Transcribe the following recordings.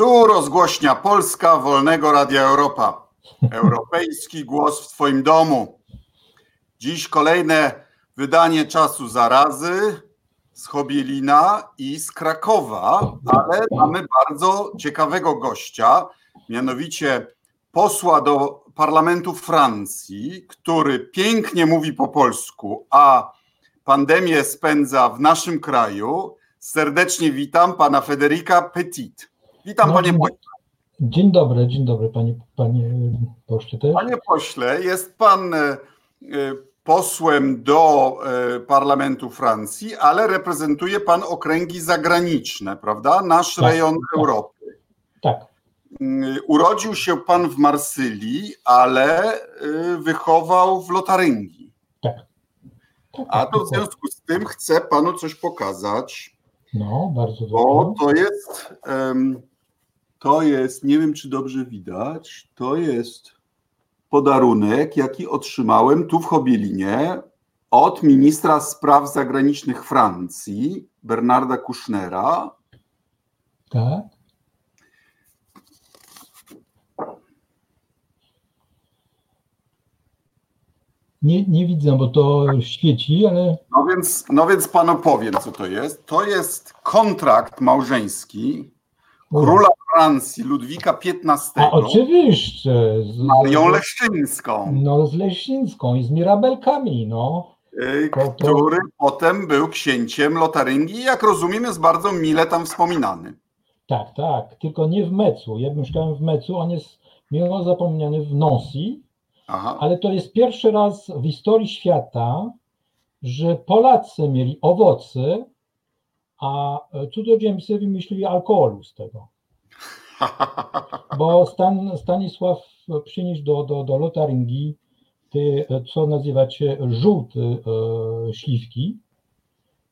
Tu rozgłośnia Polska Wolnego Radia Europa. Europejski głos w Twoim domu. Dziś kolejne wydanie czasu zarazy z Chobielina i z Krakowa, ale mamy bardzo ciekawego gościa, mianowicie posła do parlamentu Francji, który pięknie mówi po polsku, a pandemię spędza w naszym kraju. Serdecznie witam pana Federica Petit. Witam No, panie dzień- pośle. Dzień dobry, dzień dobry panie, panie pośle też. Panie pośle, jest pan e, posłem do e, parlamentu Francji, ale reprezentuje pan okręgi zagraniczne, prawda? Nasz Tak, rejon tak. Europy. Tak, Mm, Urodził się pan w Marsylii, ale e, wychował w Lotaryngii. tak. tak A tak, to w dokładnie. związku z tym chcę panu coś pokazać, No, bardzo bo dobrze. to jest, em, to jest, nie wiem czy dobrze widać, to jest podarunek, jaki otrzymałem tu w Chobielinie od ministra spraw zagranicznych Francji, Bernarda Kuchnera. Tak. Nie, nie widzę, bo to świeci, ale No więc, no więc panu powiem, co to jest. To jest kontrakt małżeński króla Francji Ludwika XV A oczywiście. Z, Marią Leszczyńską. no, z Leśnińską i z Mirabelkami, no. Y, To- to- który potem był księciem Lotaryngii i jak rozumiem jest bardzo mile tam wspominany. Tak, tak, tylko nie w Mecu. Ja mieszkałem w Mecu, on jest miło zapomniany w Nancy, Aha. ale to jest pierwszy raz w historii świata, że Polacy mieli owoce, a cudzoziemcy wymyślili alkoholu z tego. Bo Stan, Stanisław przynieść do, do, do Lotaryngii te, co nazywacie żółte e, śliwki,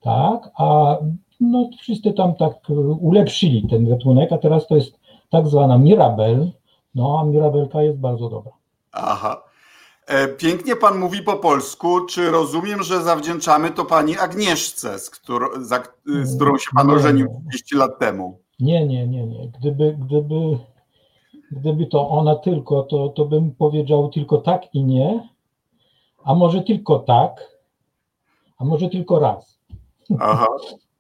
tak, a no, wszyscy tam tak e, ulepszyli ten gatunek, a teraz to jest tak zwana Mirabel, no a Mirabelka jest bardzo dobra. Aha. E, Pięknie pan mówi po polsku. Czy rozumiem, że zawdzięczamy to pani Agnieszce, z, którą, za, z którą się pan ożenił 30 lat temu? Nie, nie, nie, nie. Gdyby, gdyby, gdyby to ona tylko, to, to bym powiedział tylko tak i nie, a może tylko tak, a może tylko raz. Aha.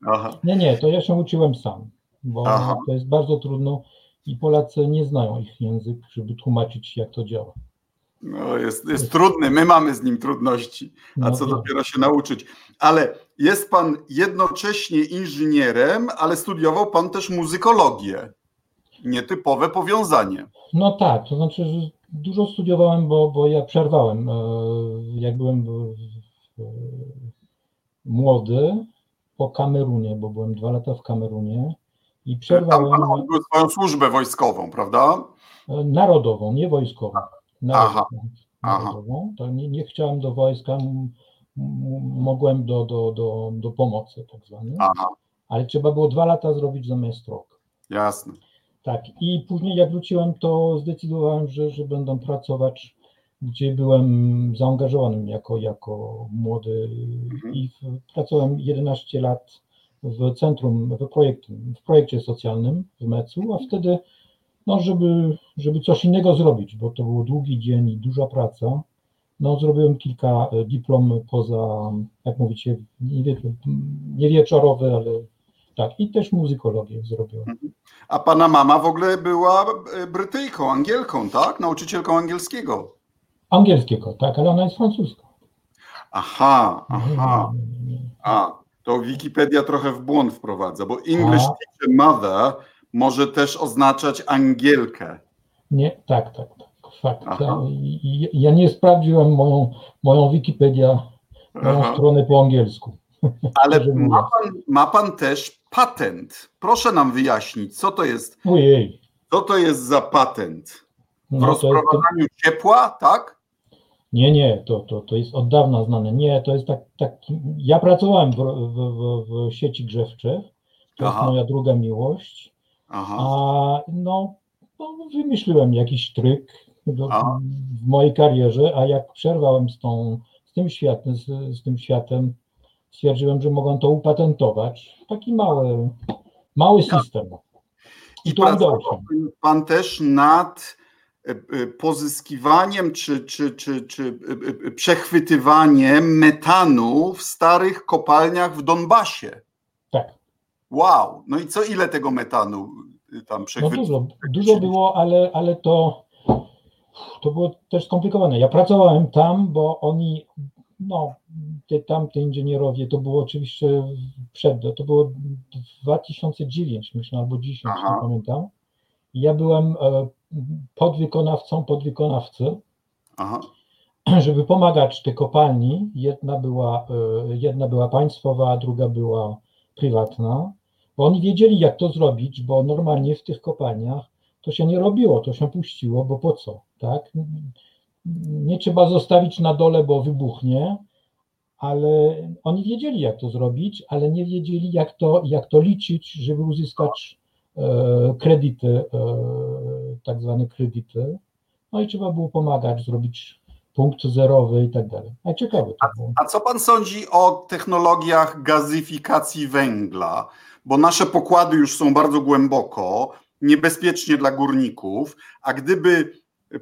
Aha. Nie, nie, to ja się uczyłem sam, bo Aha. to jest bardzo trudno i Polacy nie znają ich język, żeby tłumaczyć, jak to działa. No jest, jest trudny, my mamy z nim trudności, a No co wiem. dopiero się nauczyć. Ale jest pan jednocześnie inżynierem, ale studiował pan też muzykologię. Nietypowe powiązanie. No tak, to znaczy, że dużo studiowałem, bo, bo ja przerwałem. e, Jak byłem w- młody po Kamerunie, bo byłem dwa lata w Kamerunie i Tam przerwałem pan odbył swoją służbę wojskową, prawda? e, narodową, nie wojskową. Narodową. aha. To nie, nie chciałem do wojska, mogłem do, do, do, do pomocy tak zwanej, Aha, ale trzeba było dwa lata zrobić zamiast rok. jasne. Tak, i później jak wróciłem, to zdecydowałem, że, że będę pracować, gdzie byłem zaangażowanym jako, jako młody i w, pracowałem 11 lat w centrum, w, projekt, w projekcie socjalnym w Mecu, a wtedy, no żeby, żeby coś innego zrobić, bo to był długi dzień i duża praca, no zrobiłem kilka e, dyplom poza, jak mówicie, nie, wie, nie wieczorowe, ale tak, i też muzykologię zrobiłem. A pana mama w ogóle była e, Brytyjką, Angielką, tak? Nauczycielką angielskiego. Angielskiego, tak, ale ona jest francuska. Aha, aha. A, to Wikipedia trochę w błąd wprowadza, bo English A. teacher mother może też oznaczać Angielkę. Nie, tak, tak, tak. Fakt. Ja, ja nie sprawdziłem moją, moją Wikipedię, moją Aha. stronę po angielsku. Ale ma pan, ma pan też patent. Proszę nam wyjaśnić, co to jest, Ojej. co to jest za patent? W No, jest, rozprowadzaniu ciepła, tak? nie, nie, to, to, to jest od dawna znane. Nie, to jest tak, tak ja pracowałem w, w, w, w sieci grzewczych, to jest Aha. moja druga miłość, Aha. a no, no wymyśliłem jakiś tryk do, w mojej karierze, a jak przerwałem z, tą, z, tym światem, z, z tym światem, stwierdziłem, że mogę to upatentować. Taki mały, mały system. I to udało się. pan też nad e, e, pozyskiwaniem czy, czy, czy, czy e, przechwytywaniem metanu w starych kopalniach w Donbasie. Wow. No i co ile tego metanu y, tam No przechwytywano? dużo, dużo było, ale, ale to, to było też skomplikowane. Ja pracowałem tam, bo oni, no, te tamte inżynierowie, to było oczywiście przed, to było 2009, myślę, albo 10, Aha. nie pamiętam. Ja byłem e, podwykonawcą podwykonawcy, Aha. żeby pomagać tej kopalni. Jedna była, e, jedna była państwowa, a druga była prywatna, bo oni wiedzieli, jak to zrobić, bo normalnie w tych kopalniach to się nie robiło, to się puściło, bo po co, tak? Nie trzeba zostawić na dole, bo wybuchnie, ale oni wiedzieli, jak to zrobić, ale nie wiedzieli, jak to, jak to liczyć, żeby uzyskać e, kredyty, e, tak zwane kredyty. No i trzeba było pomagać, zrobić punkt zerowy i tak dalej. A ciekawe było. A co pan sądzi o technologiach gazyfikacji węgla? Bo nasze pokłady już są bardzo głęboko, niebezpiecznie dla górników, a gdyby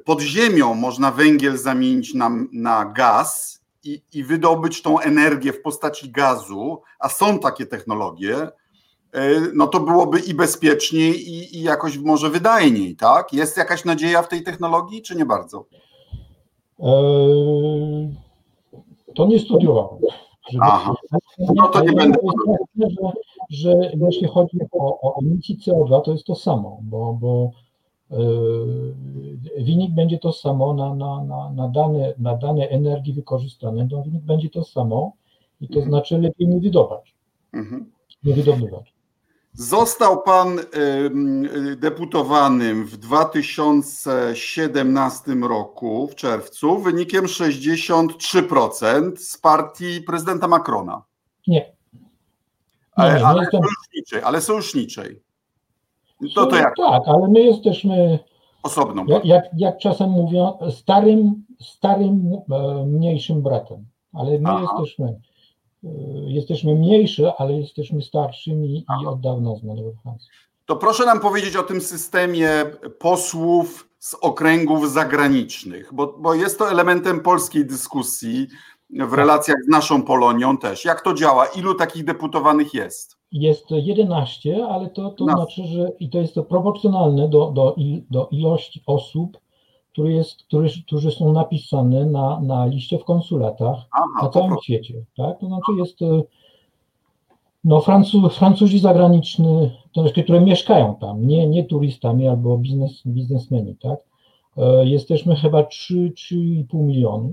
pod ziemią można węgiel zamienić na, na gaz i, i wydobyć tą energię w postaci gazu, a są takie technologie, e, no to byłoby i bezpieczniej, i, i jakoś może wydajniej, tak? Jest jakaś nadzieja w tej technologii, czy nie bardzo? Eee, To nie studiowałem. Żeby- Aha. No to nie będę że, że jeśli chodzi o, o emisję CO2, to jest to samo, bo, bo e, wynik będzie to samo na, na, na, na, dane, na dane energii wykorzystanej, to wynik będzie to samo i to Mhm. znaczy lepiej nie wydobywać, Mhm. nie wydobywać. Został pan ym, y, deputowanym w 2017 roku, w czerwcu, wynikiem 63% z partii prezydenta Macrona. Nie. Ale, nie, nie ale jestem, sojuszniczej, ale sojuszniczej. To to jak Tak, ale my jesteśmy osobną. Jak, jak, jak czasem mówią, starym, starym e, mniejszym bratem. Ale my Aha. jesteśmy, jesteśmy mniejszy, ale jesteśmy starszymi i od dawna znani we Francji. To proszę nam powiedzieć o tym systemie posłów z okręgów zagranicznych, bo, bo jest to elementem polskiej dyskusji w relacjach z naszą Polonią też. Jak to działa? Ilu takich deputowanych jest? Jest 11, ale to, to No. znaczy, że i to jest to proporcjonalne do, do, do ilości osób, które jest, które, którzy są napisane na, na liście w konsulatach Aha, na całym świecie. Tak? To znaczy jest e, no, Francu, Francuzi zagraniczni, to znaczy, które mieszkają tam, nie, nie turystami albo biznes, biznesmeni. Tak? E, Jesteśmy chyba 3, 3,5 milionów,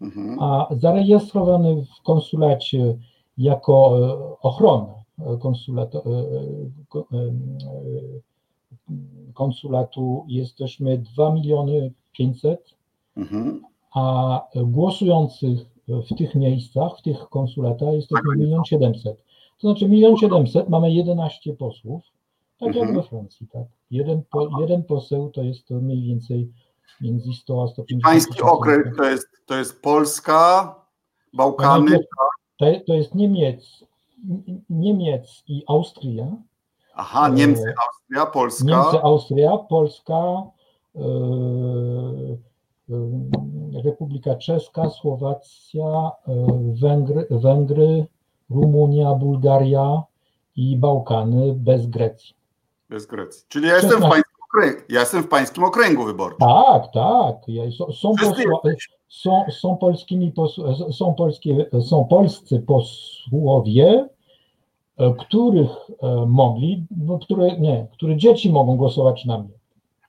Mhm. a zarejestrowany w konsulacie jako e, ochronę konsulat, ko- konsulatu jesteśmy 2 miliony 500 Mhm. a głosujących w tych miejscach, w tych konsulatach jest tylko 1 700. To znaczy 1 700 mamy 11 posłów, tak jak Mhm. we Francji, tak. Jeden, po, jeden poseł to jest to mniej więcej między 100 a 150 Pański okręg to jest, to jest Polska, Bałkany. To, to jest Niemiec, Niemiec i Austria, Aha, Niemcy, Austria, Polska. Niemcy, Austria, Polska, e, e, Republika Czeska, Słowacja, e, Węgry, Węgry, Rumunia, Bułgaria i Bałkany bez Grecji. Bez Grecji. Czyli ja jestem w pańskim okręgu, ja jestem w pańskim okręgu wyborczym. Tak, tak. Są, są, posło, są, są, polskimi posł, są, polskie, są polscy posłowie, e, których e, mogli, no, które, nie, które dzieci mogą głosować na mnie.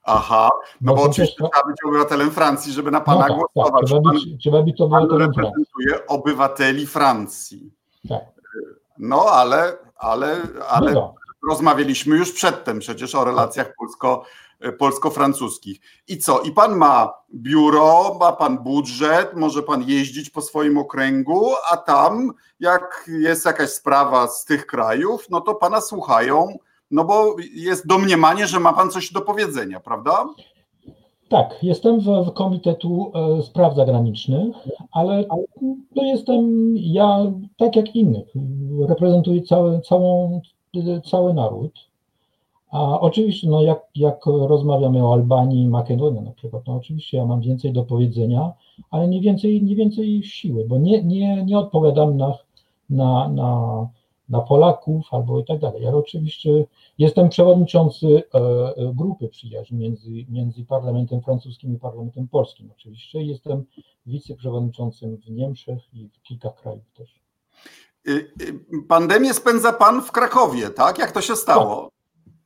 Aha, no bo Bo oczywiście też- trzeba być obywatelem Francji, żeby na No pana tak, tak, głosować. trzeba pan, być, trzeba być pan obywatelem Francji. reprezentuje obywateli Francji. Tak. No ale, ale, ale Bywa. rozmawialiśmy już przedtem przecież o relacjach polsko, polsko-francuskich. I co? I pan ma biuro, ma pan budżet, może pan jeździć po swoim okręgu, a tam, jak jest jakaś sprawa z tych krajów, no to pana słuchają, no bo jest domniemanie, że ma pan coś do powiedzenia, prawda? Tak, jestem w, w Komitetu e, Spraw Zagranicznych, ale to jestem ja tak jak innych. Reprezentuję cały, całą, cały naród. A oczywiście, no jak, jak rozmawiamy o Albanii i Makedonii na przykład, no oczywiście ja mam więcej do powiedzenia, ale nie więcej, nie więcej siły, bo nie, nie, nie odpowiadam na, na, na, na Polaków albo i tak dalej. Ja oczywiście jestem przewodniczący e, e, grupy przyjaźni między, między Parlamentem Francuskim i Parlamentem Polskim oczywiście. Jestem wiceprzewodniczącym w Niemczech i w kilka krajów też. Y, y, pandemię spędza pan w Krakowie, tak? Jak to się stało?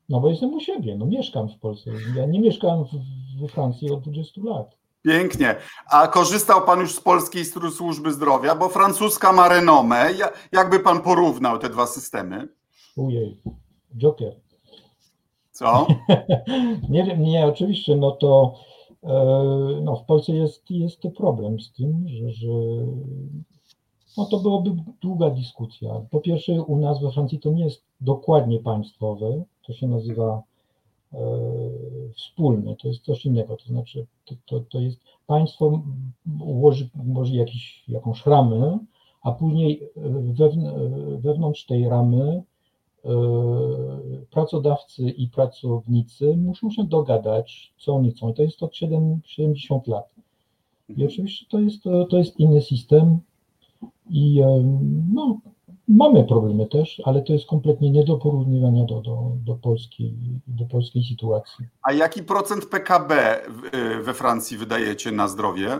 No bo jestem u siebie, no mieszkam w Polsce. Ja nie mieszkam we Francji od 20 lat. Pięknie. A korzystał Pan już z polskiej służby zdrowia, bo francuska ma renomę. Jakby Pan porównał te dwa systemy? Ujej, Joker. Co? nie, nie, oczywiście, no to e, no, w Polsce jest, jest problem z tym, że, że no to byłoby długa dyskusja. Po pierwsze, u nas we Francji to nie jest dokładnie państwowe, to się nazywa e, wspólne, to jest coś innego, to znaczy to, to, to jest państwo ułoży, ułoży jakiś, jakąś ramę, a później wewnątrz tej ramy e, pracodawcy i pracownicy muszą się dogadać, co oni chcą. I to jest od 7, 70 lat. I mhm. oczywiście to jest, to jest inny system i no, Mamy problemy też, ale to jest kompletnie nie do porównywania do, do, do, polskiej, do polskiej sytuacji. A jaki procent PKB we Francji wydajecie na zdrowie?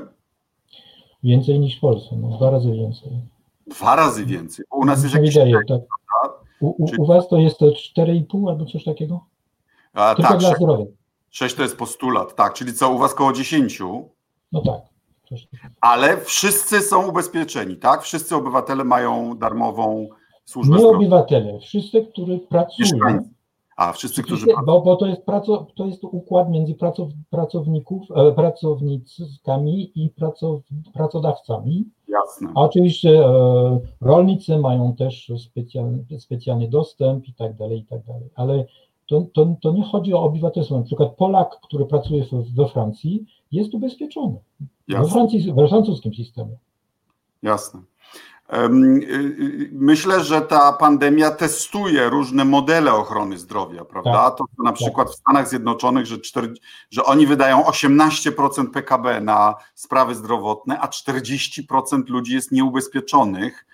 Więcej niż w Polsce, no, dwa razy więcej. Dwa razy więcej? U nas jest jakieś... Wydaje, tak. U, u, u, was to jest to 4,5 albo coś takiego? A, Tylko tak, dla 6, zdrowia. 6 to jest postulat, tak, czyli co, u was koło 10? No tak. Ale wszyscy są ubezpieczeni, tak? Wszyscy obywatele mają darmową służbę Nie zdrowia. obywatele, wszyscy, którzy pracują. A, wszyscy, którzy Bo, bo to, jest praco, to jest układ między pracow, pracowników, e, pracownikami i pracow, pracodawcami. Jasne. A oczywiście e, rolnicy mają też specjalny, specjalny dostęp i tak dalej, i tak dalej. Ale to, to, to nie chodzi o obywatelstwo. Na przykład Polak, który pracuje we Francji, jest ubezpieczony. We, Francji, we francuskim systemie. Jasne. Y, y, myślę, że ta pandemia testuje różne modele ochrony zdrowia, prawda? Tak, to na tak. przykład w Stanach Zjednoczonych, że, 4, że oni wydają 18% PKB na sprawy zdrowotne, a 40% ludzi jest nieubezpieczonych.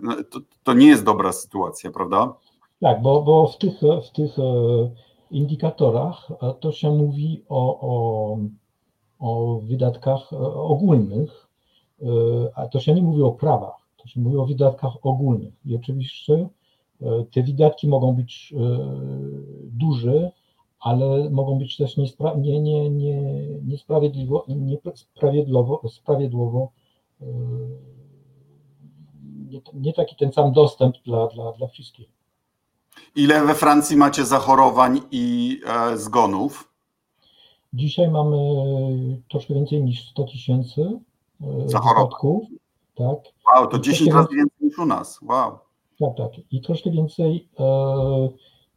No, to, to nie jest dobra sytuacja, prawda? Tak, bo, bo w tych, w tych e, indikatorach e, to się mówi o, o o wydatkach e, ogólnych, e, a to się nie mówi o prawach, to się mówi o wydatkach ogólnych. I oczywiście e, te wydatki mogą być duże, ale mogą być też niespra nie, nie, nie, niesprawiedliwo, niesprawiedliwo sprawiedliwo, nie, nie taki ten sam dostęp dla, dla, dla wszystkich. Ile we Francji macie zachorowań i zgonów? Dzisiaj mamy troszkę więcej niż 100 tysięcy e, przypadków. Tak. Wow, to 10 razy więcej niż u nas. Wow. Tak, tak. I troszkę więcej e,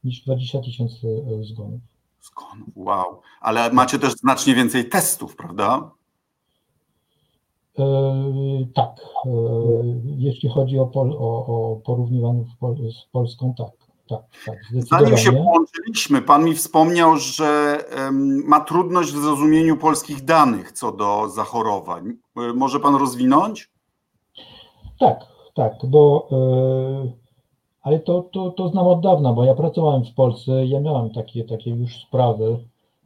niż 20 tysięcy e, zgonów. Zgonów, wow. Ale macie też znacznie więcej testów, prawda? E, tak. E, jeśli chodzi o, pol, o, o porównywanie z Polską, tak tak, tak, Zanim się połączyliśmy, Pan mi wspomniał, że ma trudność w zrozumieniu polskich danych co do zachorowań. Może Pan rozwinąć? Tak, tak, bo e, ale to, to, to znam od dawna, bo ja pracowałem w Polsce, ja miałem takie, takie już sprawy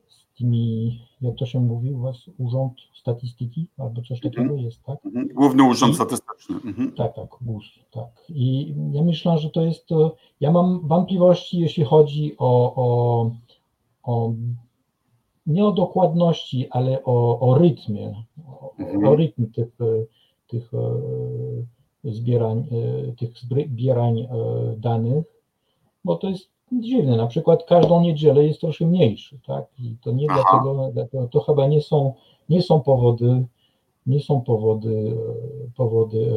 z tymi, jak to się mówi u Was, Urząd Statystyki albo coś takiego mhm. jest, tak? Mhm. Główny Urząd I, Statystyczny. Mhm. Tak, tak, GUS, tak. I ja myślę, że to jest, ja mam wątpliwości, jeśli chodzi o, o, o nie o dokładności, ale o, o rytmie, o, mhm. o rytm tych, tych e, zbierań, e, tych zbierań e, danych, bo to jest dziwne. Na przykład każdą niedzielę jest troszkę mniejszy, tak? I to nie dlatego, dlatego, to chyba nie są, nie są powody, nie są powody, powody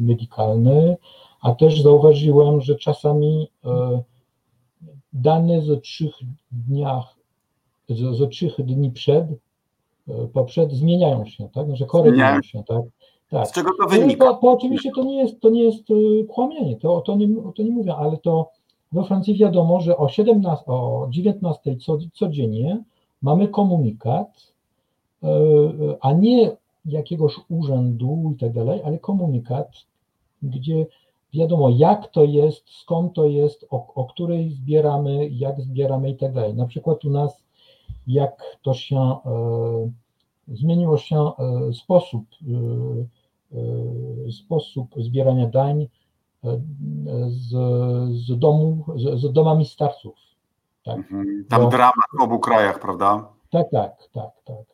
medikalne, a też zauważyłem, że czasami e, dane ze trzech dniach, ze, ze trzech dni przed, e, poprzed zmieniają się, tak? Że korygują się, tak? tak. Z czego to wynika? To, to, oczywiście to nie jest, to nie jest e, kłamienie, to, to, nie, to nie mówię, ale to we Francji wiadomo, że o 17, o 19 co, codziennie mamy komunikat, e, a nie jakiegoś urzędu i tak dalej, ale komunikat, gdzie wiadomo jak to jest, skąd to jest, o, o której zbieramy, jak zbieramy i tak dalej. Na przykład u nas, jak to się e, zmieniło się e, sposób, e, sposób zbierania dań z, z, domu, z, z domami starców. Tak. Mhm. Tam Bo, dramat w obu krajach, prawda? Tak, tak, tak, tak.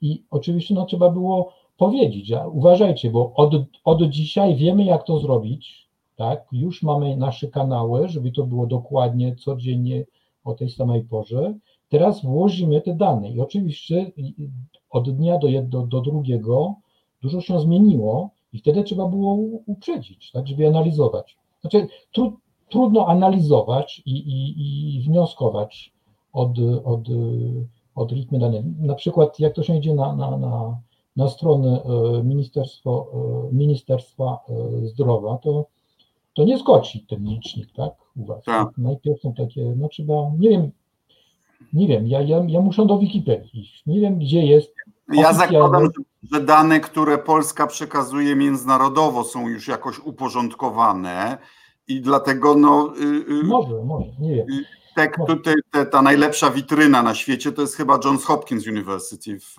I oczywiście no, trzeba było powiedzieć, uważajcie, bo od, od dzisiaj wiemy, jak to zrobić, tak? Już mamy nasze kanały, żeby to było dokładnie codziennie o tej samej porze. Teraz włożymy te dane i oczywiście od dnia do, do, do drugiego dużo się zmieniło i wtedy trzeba było uprzedzić, tak, żeby analizować. Znaczy, tru, trudno analizować i, i, i wnioskować od, od, od ritmy danych. Na przykład, jak to się idzie na, na, na, na stronę e, Ministerstwo, e, Ministerstwa e, Zdrowia, to, to nie skoczy ten licznik, tak, u Was. Tak. Najpierw są takie, no trzeba, nie wiem, nie wiem, ja, ja, ja muszę do Wikipedii iść, nie wiem, gdzie jest ja zakładam, że dane, które Polska przekazuje międzynarodowo są już jakoś uporządkowane i dlatego no... Y, y, może, może, nie wiem. Y, te, te, te, ta najlepsza witryna na świecie to jest chyba Johns Hopkins University. W...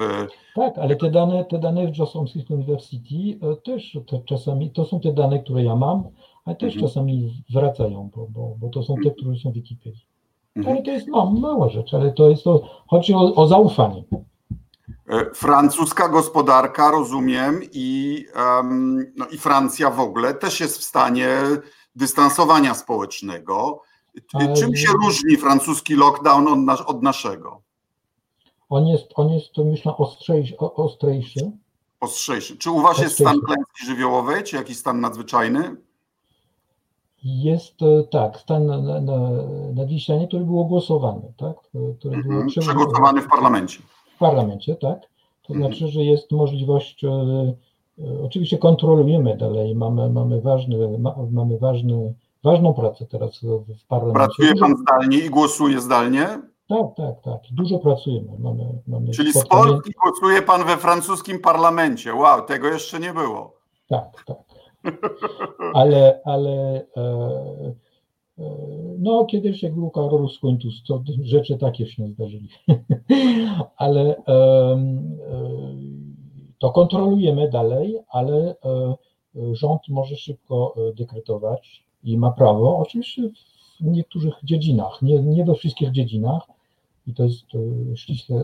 Tak, ale te dane, te dane w Johns Hopkins University e, też to czasami, to są te dane, które ja mam, ale też mhm. czasami wracają, bo, bo, bo to są te, które są w Wikipedii. Mhm. Ale to jest no, mała rzecz, ale to jest to, chodzi o, o zaufanie. E, francuska gospodarka, rozumiem, i, um, no i Francja w ogóle też jest w stanie dystansowania społecznego. Czym się różni francuski lockdown od, nas, od naszego? On jest, on jest to myślę, ostrzejszy. ostrzejszy. Ostrzejszy. Czy u Was jest stan klęski żywiołowej, czy jakiś stan nadzwyczajny? Jest e, tak, stan nadzwyczajny, który był ogłosowany, tak? Który był mhm, przegłosowany w parlamencie w parlamencie, tak? To mhm. znaczy, że jest możliwość, e, e, oczywiście kontrolujemy dalej, mamy, mamy, ważny, ma, mamy ważny, ważną pracę teraz w parlamencie. Pracuje pan zdalnie i głosuje zdalnie? Tak, tak, tak. Dużo pracujemy. Mamy, mamy Czyli z Polski głosuje pan we francuskim parlamencie. Wow, tego jeszcze nie było. Tak, tak. Ale, ale e, no, kiedyś jak był Karol Skuntus, to rzeczy takie się zdarzyły. ale to kontrolujemy dalej, ale e, rząd może szybko e, dekretować i ma prawo, oczywiście w niektórych dziedzinach, nie, nie we wszystkich dziedzinach, i to jest e, ściśle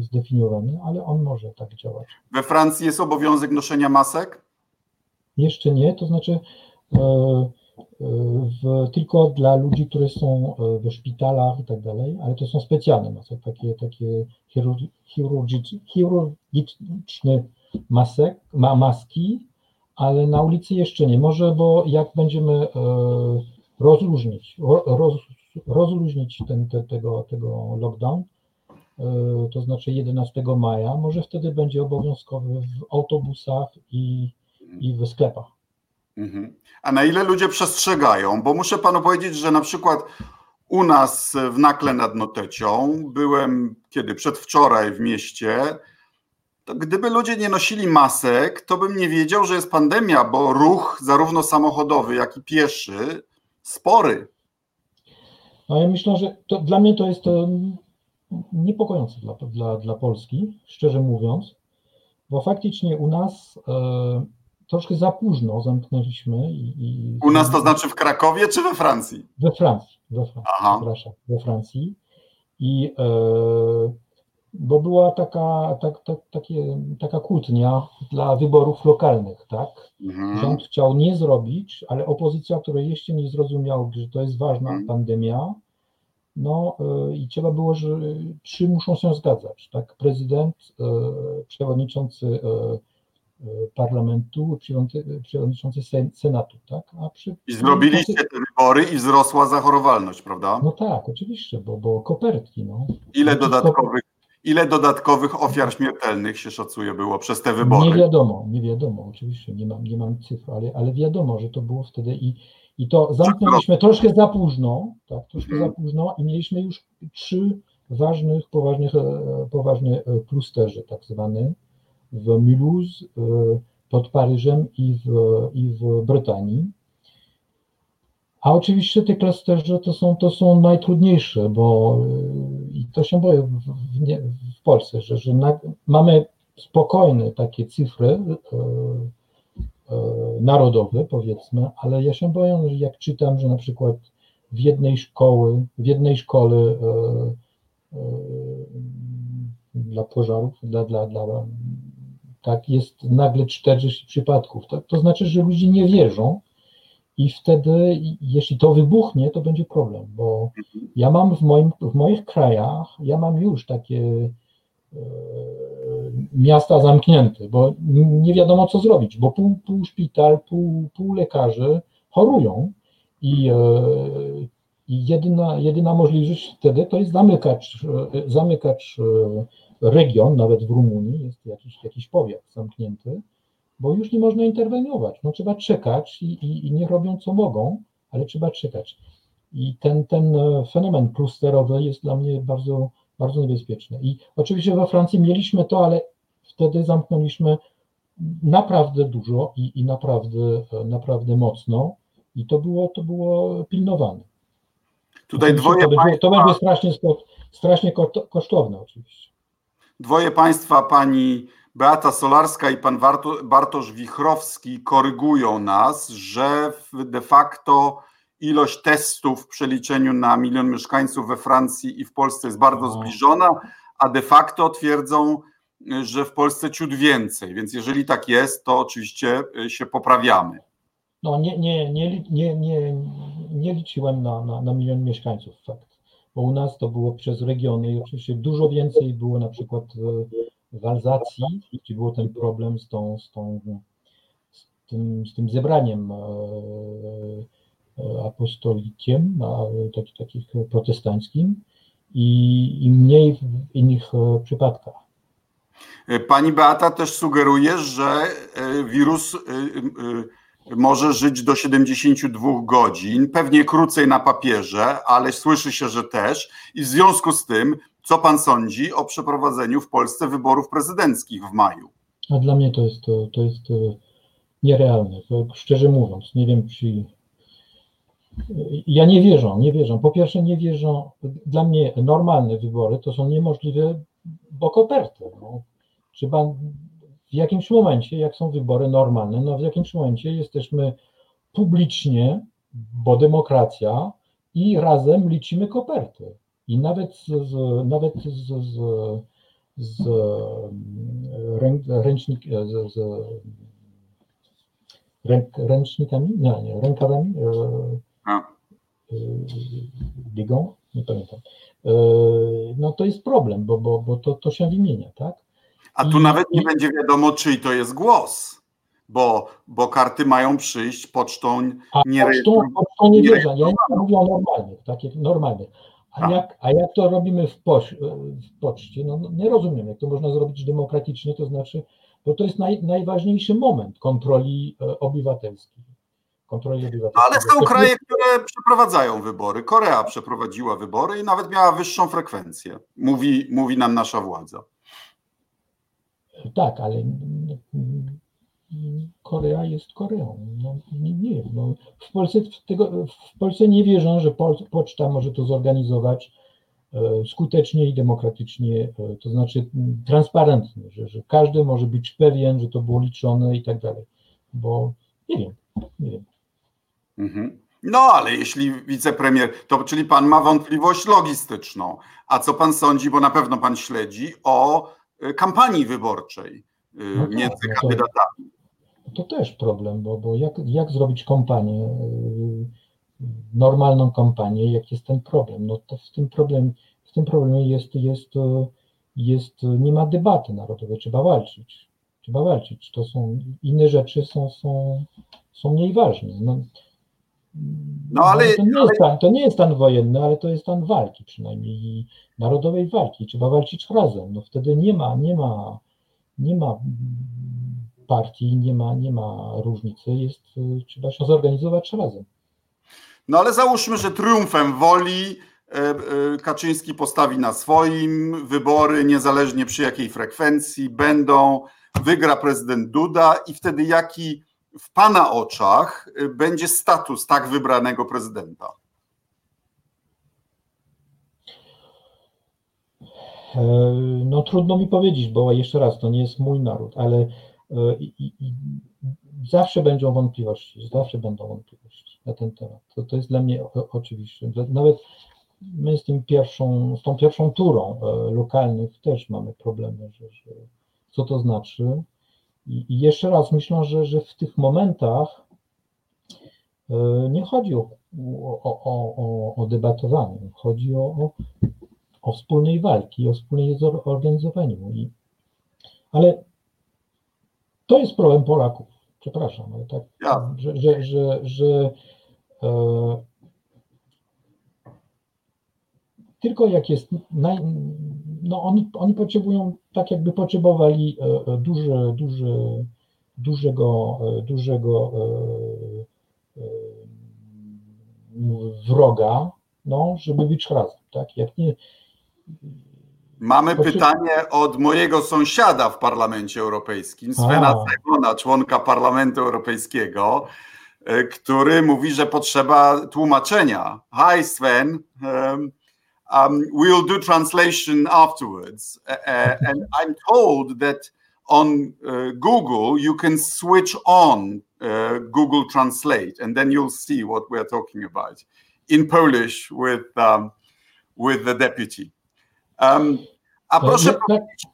zdefiniowane, ale on może tak działać. We Francji jest obowiązek noszenia masek? Jeszcze nie, to znaczy w, tylko dla ludzi, którzy są e, w szpitalach i tak dalej, ale to są specjalne masy, takie, takie chirurgiczne masek, ma, maski, ale na ulicy jeszcze nie. Może, bo jak będziemy e, rozluźnić, roz, rozluźnić ten, te, tego, tego lockdown, e, to znaczy 11 maja, może wtedy będzie obowiązkowy w autobusach i, i w sklepach. Mhm. A na ile ludzie przestrzegają? Bo muszę panu powiedzieć, że na przykład u nas w Nakle nad Notecią byłem kiedy przedwczoraj w mieście. Gdyby ludzie nie nosili masek, to bym nie wiedział, że jest pandemia, bo ruch zarówno samochodowy, jak i pieszy spory. No ja myślę, że to, dla mnie to jest niepokojące dla, dla, dla Polski, szczerze mówiąc, bo faktycznie u nas. Yy, troszkę za późno zamknęliśmy. I, i, U nas to znaczy w Krakowie czy we Francji? We Francji, we Francji, Aha. przepraszam, we Francji. I e, bo była taka, tak, tak, takie, taka kłótnia dla wyborów lokalnych, tak? Mhm. Rząd chciał nie zrobić, ale opozycja, która jeszcze nie zrozumiała, że to jest ważna mhm. pandemia, no e, i trzeba było, że trzy muszą się zgadzać, tak? Prezydent, e, przewodniczący parlamentu, przewodniczący Senatu, tak? A przy, I zrobiliście te wybory i wzrosła zachorowalność, prawda? No tak, oczywiście, bo, bo kopertki, no. Ile dodatkowych, ile dodatkowych ofiar śmiertelnych się szacuje było przez te wybory? Nie wiadomo, nie wiadomo, oczywiście, nie mam, nie mam cyfr, ale, ale wiadomo, że to było wtedy i, I to zamknęliśmy troszkę za późno, tak, troszkę za późno i mieliśmy już trzy ważnych, poważnych, poważne klusterzy, tak zwane, w Mulhouse, pod Paryżem i w, i w Brytanii. A oczywiście te klasterze to są, to są najtrudniejsze, bo i to się boję w, w, w Polsce, że, że na, mamy spokojne takie cyfry e, e, narodowe, powiedzmy, ale ja się boję, że jak czytam, że na przykład w jednej szkoły, w jednej szkole e, e dla pożarów, dla, dla, dla tak, jest nagle 40 przypadków. To, to znaczy, że ludzie nie wierzą i wtedy, jeśli to wybuchnie, to będzie problem, bo ja mam w, moim, w moich krajach, ja mam już takie e, miasta zamknięte, bo nie wiadomo co zrobić, bo pół, pół szpital, pół, pół lekarzy chorują i, e, jedyna, jedyna możliwość wtedy to jest zamykać, e, zamykać region, nawet w Rumunii jest jakiś, jakiś powiat zamknięty, bo już nie można interweniować. No, trzeba czekać i, i, i niech robią co mogą, ale trzeba czekać. I ten, ten e, fenomen klusterowy jest dla mnie bardzo, bardzo niebezpieczny. I oczywiście we Francji mieliśmy to, ale wtedy zamknęliśmy naprawdę dużo i, i naprawdę, e, naprawdę mocno i to było, to było pilnowane. Tutaj dwoje to, państwa... to będzie strasznie, strasznie kosztowne oczywiście. Dwoje państwa, pani Beata Solarska i pan Bartosz Wichrowski korygują nas, że de facto ilość testów w przeliczeniu na milion mieszkańców we Francji i w Polsce jest bardzo zbliżona, a de facto twierdzą, że w Polsce ciut więcej. Więc jeżeli tak jest, to oczywiście y, się poprawiamy. No nie, nie, nie, nie, nie, nie liczyłem na, na, na milion mieszkańców, fakt. Bo u nas to było przez regiony i oczywiście dużo więcej było na przykład w Alzacji, gdzie był ten problem z, tą, z, tą, z, tym, z tym zebraniem e, e, apostolikiem, taki, takich protestanckim i, i mniej w innych e, przypadkach. Pani Beata też sugeruje, że wirus może żyć do 72 godzin, pewnie krócej na papierze, ale słyszy się, że też. I w związku z tym co pan sądzi o przeprowadzeniu w Polsce wyborów prezydenckich w maju? A dla mnie to jest, to, jest e, nierealne. Szczerze mówiąc, nie wiem, czy. Ja nie wierzę, nie wierzę. Po pierwsze, nie wierzę. Dla mnie normalne wybory to są niemożliwe, bo koperty. No. Trzeba w jakimś momencie, jak są wybory normalne, no w jakimś momencie jesteśmy publicznie, bo demokracja, i razem liczymy koperty. I nawet z, nawet z, z, z ręcznik, z, z ręk, ręcznikami, nie, nie, rękawami, digą, e, nie pamiętam. E, no to jest problem, bo, bo, bo to, to się wymienia, tak? A tu I, nawet nie będzie wiadomo, czyj to jest głos, bo, bo karty mają przyjść pocztą nie pocztą, pocztą nie wierzę, ja mówię o normalnych, takich normalnych. A jak, a jak to robimy w, poś, w poczcie? No, no, nie rozumiem, jak to można zrobić demokratycznie, to znaczy, bo to jest naj, najważniejszy moment kontroli e, obywatelskiej. Kontroli obywatelskiej. Ale są kraje, które przeprowadzają wybory. Korea przeprowadziła wybory i nawet miała wyższą frekwencję, mówi, mówi nam nasza władza. Tak, ale Korea jest Koreą. No, nie, nie no, w, Polsce, tego, w Polsce nie wierzą, że poczta może to zorganizować e, skutecznie i demokratycznie, e, to znaczy transparentnie, że, że każdy może być pewien, że to było liczone i tak dalej. Bo nie wiem, nie wiem. Mhm. No, ale jeśli wicepremier, to czyli pan ma wątpliwość logistyczną. A co pan sądzi, bo na pewno pan śledzi, o kampanii wyborczej no tak, między no kandydatami? to też problem, bo, bo jak, jak zrobić kampanię, y, normalną kampanię, jak jest ten problem? No to w tym, problem, w tym problemie jest, jest, jest, nie ma debaty narodowej, trzeba walczyć. Trzeba walczyć. To są inne rzeczy są, są, są mniej ważne. No, no ale, to, nie jest stan, to nie jest stan wojenny, ale to jest stan walki przynajmniej narodowej walki. Trzeba walczyć razem. No wtedy nie ma, nie ma, nie ma partii nie ma, nie ma różnicy, jest, trzeba się zorganizować razem. No ale załóżmy, że triumfem woli Kaczyński postawi na swoim, wybory niezależnie przy jakiej frekwencji będą, wygra prezydent Duda i wtedy jaki w Pana oczach będzie status tak wybranego prezydenta? E, no trudno mi powiedzieć, bo jeszcze raz, to nie jest mój naród, ale e, i, i, zawsze będą wątpliwości, zawsze będą wątpliwości na ten temat. To, to jest dla mnie oczywiste. Nawet my z, tym pierwszą, z tą pierwszą turą e, lokalnych też mamy problemy, że, że co to znaczy. I, I, jeszcze raz myślę, że, że w tych momentach nie chodzi o, o, o, o debatowanie, chodzi o, o wspólnej walki, o wspólnej zorganizowaniu. I, ale to jest problem Polaków, przepraszam, ale tak, ja. że, że, że, że e, tylko jak jest, naj, no oni, oni potrzebują, tak jakby potrzebowali e, e duże, duże, dużego, e, dużego wroga, no, żeby być razem, tak, jak nie, Mamy pytanie od mojego sąsiada w Parlamencie Europejskim, Svena Simona, członka Parlamentu Europejskiego, który mówi, że potrzeba tłumaczenia. Hi Sven, um, um, we'll do translation afterwards. Uh, and I'm told that on uh, Google you can switch on uh, Google Translate and then you'll see what we're talking about in Polish with, um, with the deputy. Um, a proszę powiedzieć,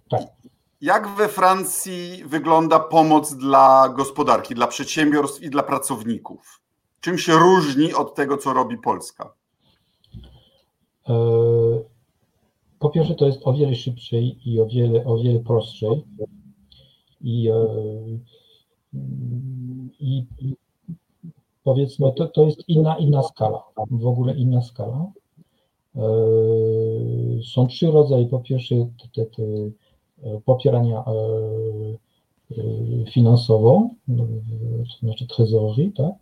jak we Francji wygląda pomoc dla gospodarki, dla przedsiębiorstw i dla pracowników? Czym się różni od tego, co robi Polska? E, po pierwsze, to jest o wiele szybciej i o wiele, o wiele prostszej. I, e, i, powiedzmy, to, to jest inna, inna skala, w ogóle inna skala. E, są trzy rodzaje. Po pierwsze, te, te, popierania finansowo, to znaczy trezorii, tak?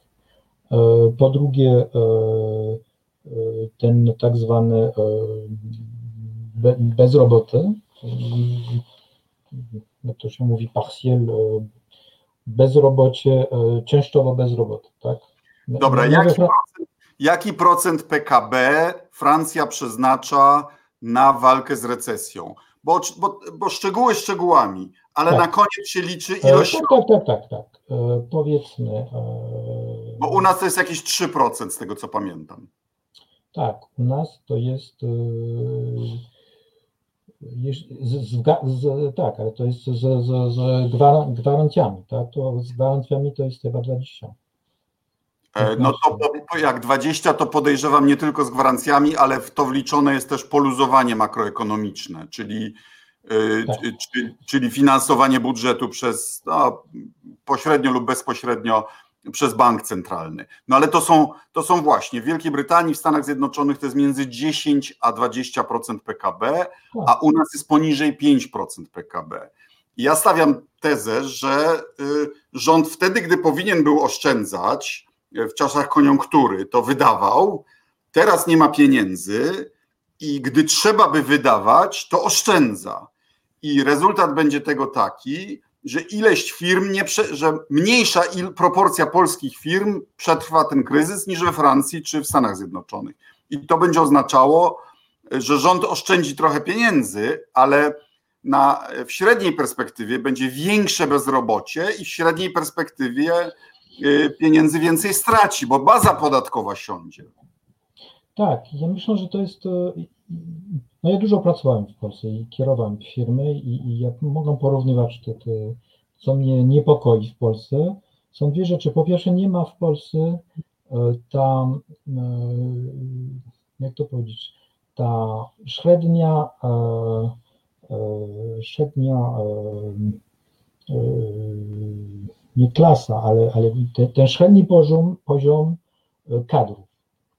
Po drugie, ten tak zwany bezroboty, jak to się mówi, partiel, bezrobocie, częściowo bezroboty, tak? Dobra, jaki procent, jaki procent PKB Francja przeznacza na walkę z recesją? Bo, bo, bo szczegóły szczegółami, ale tak. na koniec się liczy e, ilość. Tak, tak, tak, tak, tak. E, powiedzmy. E... Bo u nas to jest jakieś 3% z tego, co pamiętam. Tak, u nas to jest. E, z, z, z, tak, ale to jest z, z, z gwarancjami, tak? To z gwarancjami to jest chyba 20. E, no to jak 20 to podejrzewam nie tylko z gwarancjami, ale w to wliczone jest też poluzowanie makroekonomiczne, czyli, e, tak. czyli, czyli finansowanie budżetu przez no, pośrednio lub bezpośrednio przez bank centralny. No ale to są, to są właśnie w Wielkiej Brytanii, w Stanach Zjednoczonych to jest między 10 a 20% PKB, a u nas jest poniżej 5% PKB. I ja stawiam tezę, że y, rząd wtedy, gdy powinien był oszczędzać, w czasach koniunktury to wydawał, teraz nie ma pieniędzy i gdy trzeba by wydawać, to oszczędza. I rezultat będzie tego taki, że ileś firm, nie prze, że mniejsza il, proporcja polskich firm przetrwa ten kryzys niż we Francji czy w Stanach Zjednoczonych. I to będzie oznaczało, że rząd oszczędzi trochę pieniędzy, ale na, w średniej perspektywie będzie większe bezrobocie i w średniej perspektywie Y, pieniędzy więcej straci, bo baza podatkowa siądzie. Tak, ja myślę, że to jest. E, no ja dużo pracowałem w Polsce i kierowałem firmy i, i jak mogę porównywać te, co mnie niepokoi w Polsce, są dwie rzeczy. Po pierwsze, nie ma w Polsce e, ta, e, jak to powiedzieć, ta średnia, średnia nie klasa, ale, ale ten, ten średni poziom, poziom e, kadrów.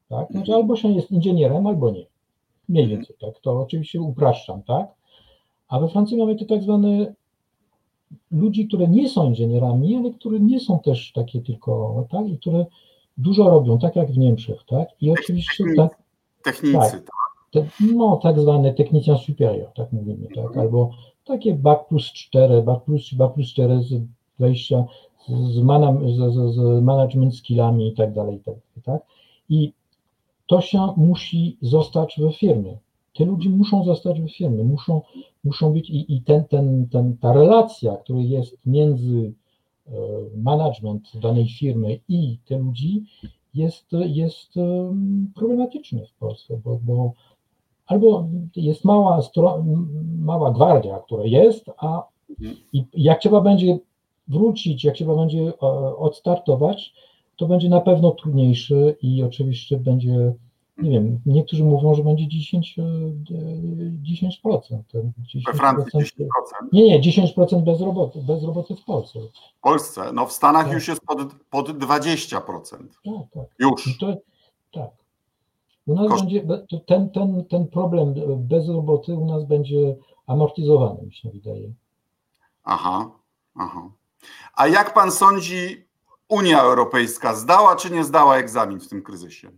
Tak? Znaczy albo się jest inżynierem, albo nie. Mniej mhm. więcej, tak? To oczywiście upraszczam, tak? A we Francji mamy te tak zwane ludzi, które nie są inżynierami, ale które nie są też takie tylko, tak? I które dużo robią, tak jak w Niemczech, tak? I oczywiście tak. Technicy, tak. Te, no, tak zwane technicien superior, tak mówimy, tak? Albo takie BAC plus 4, BAC plus, BAC plus 4 z wejścia z, z, z, management skillami i tak dalej, i tak dalej, tak? I to się musi zostać w firmie. Te ludzie muszą zostać w firmie, muszą, muszą być i, i ten, ten, ten, ta relacja, która jest między e, management danej firmy i te ludzi jest, jest problematyczny w Polsce, bo, bo albo jest mała, mała gwardia, która jest, a i jak trzeba będzie wrócić, jak trzeba będzie e, odstartować, to będzie na pewno trudniejsze i oczywiście będzie, nie wiem, niektórzy mówią, że będzie 10, 10%. 10%. We Francji 10%? Nie, nie, 10% bezroboty, bezroboty w Polsce. W Polsce, no w Stanach tak. już jest pod, pod 20%. Tak, tak. Już. To, tak. U nas Koszt... będzie, ten, ten, ten problem bezroboty u nas będzie amortyzowany, mi się wydaje. Aha, aha. A jak pan sądzi, Unia Europejska zdała czy nie zdała egzamin w tym kryzysie?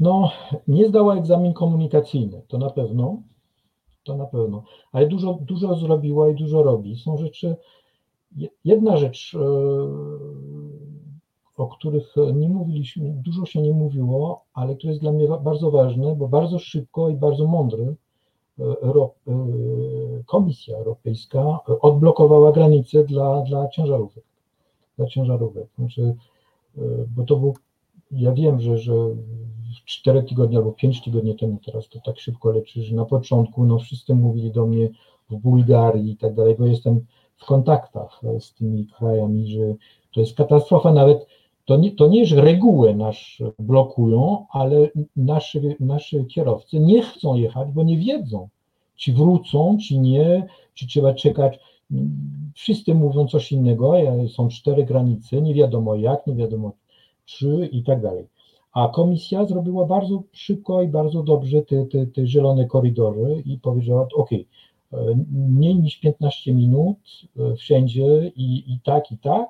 No, nie zdała egzamin komunikacyjny, to na pewno. To na pewno, ale dużo, dużo zrobiła i dużo robi. Są rzeczy. Jedna rzecz, e, o których nie mówiliśmy, dużo się nie mówiło, ale to jest dla mnie bardzo ważne, bo bardzo szybko i bardzo mądry Komisja Europejska odblokowała granice dla, dla ciężarówek. Dla ciężarówek. Znaczy, e, bo to był, ja wiem, że, że 4 tygodnie albo 5 tygodni temu teraz to tak szybko leczy, że na początku no wszyscy mówili do mnie w Bułgarii i tak dalej, bo jestem w kontaktach z tymi krajami, że to jest katastrofa, nawet to nie, to nie, że reguły nasz blokują, ale nasi, nasi kierowcy nie chcą jechać, bo nie wiedzą, czy wrócą, czy nie, czy trzeba czekać. Wszyscy mówią coś innego, są cztery granice, nie wiadomo jak, nie wiadomo czy i tak dalej. A komisja zrobiła bardzo szybko i bardzo dobrze te, te, te zielone korydory i powiedziała, ok, mniej niż 15 minut e, wszędzie i, i tak, i tak.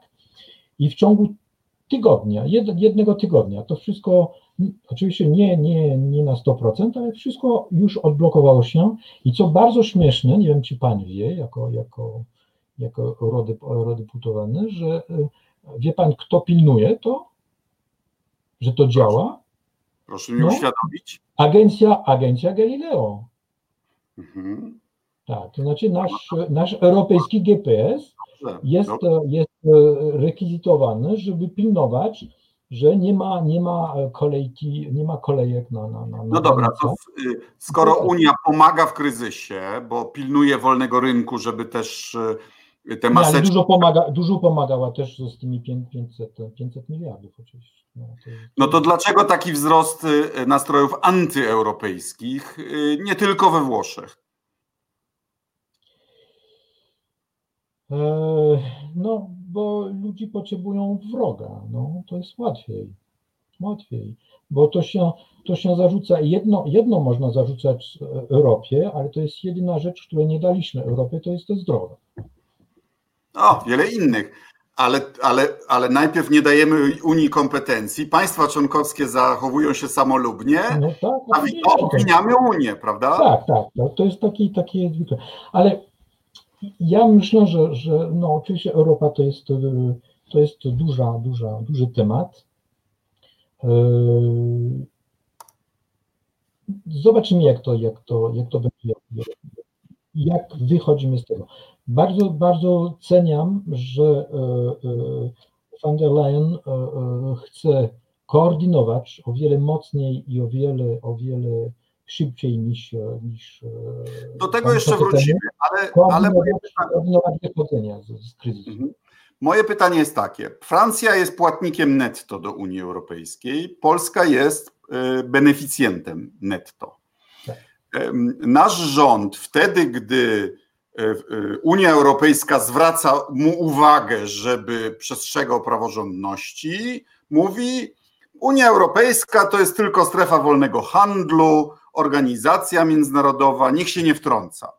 I w ciągu tygodnia, jed, jednego tygodnia. To wszystko, oczywiście nie, nie, nie na 100%, ale wszystko już odblokowało się. I co bardzo śmieszne, nie wiem czy pan wie, jako, jako, jako eurodeputowany, że e, wie pan, kto pilnuje to, że to działa? Proszę mi no, uświadomić. Agencja, agencja Galileo. Mhm. Tak, to znaczy nasz, nasz europejski GPS jest, jest e, rekwizytowany, żeby pilnować, że nie ma, nie ma kolejki, nie ma kolejek na. na, na no dobra, to y, skoro Unia pomaga w kryzysie, bo pilnuje wolnego rynku, żeby też y, te maseczki. dużo, pomaga, dużo pomagała też z tymi 500, 500 miliardów oczywiście. No to, no to dlaczego taki wzrost y, nastrojów antyeuropejskich, nie tylko we Włoszech? E, no, bo ludzi potrzebują wroga, no, to jest łatwiej, łatwiej, bo to się, to się zarzuca, jedno, jedno można zarzucać Europie, ale to jest jedyna rzecz, której nie daliśmy Europie, to jest to zdrowie. O, wiele innych, ale, ale, ale najpierw nie dajemy Unii kompetencji, państwa członkowskie zachowują się samolubnie, no tak, a obwiniamy Unię, prawda? Tak, tak, to, to jest taki, taki ale ja myślę, że, że no oczywiście Europa to jest, to jest duża, duża, duży temat. E, zobaczymy, jak to, jak to, jak to będzie, jak wychodzimy z tego. Bardzo, bardzo ceniam, że e, e, van der Leyen chce koordynować o wiele mocniej i o wiele, o wiele szybciej niż. niż Do tego jeszcze wrócimy, ale. ale moje pytanie, kryzysu. Mhm. Moje pytanie jest takie: Francja jest płatnikiem netto do Unii Europejskiej, Polska jest e, beneficjentem netto. Tak. Nasz rząd, wtedy, gdy e, e, Unia Europejska zwraca mu uwagę, żeby przestrzegał praworządności, mówi: Unia Europejska to jest tylko strefa wolnego handlu, organizacja międzynarodowa, niech się nie wtrąca.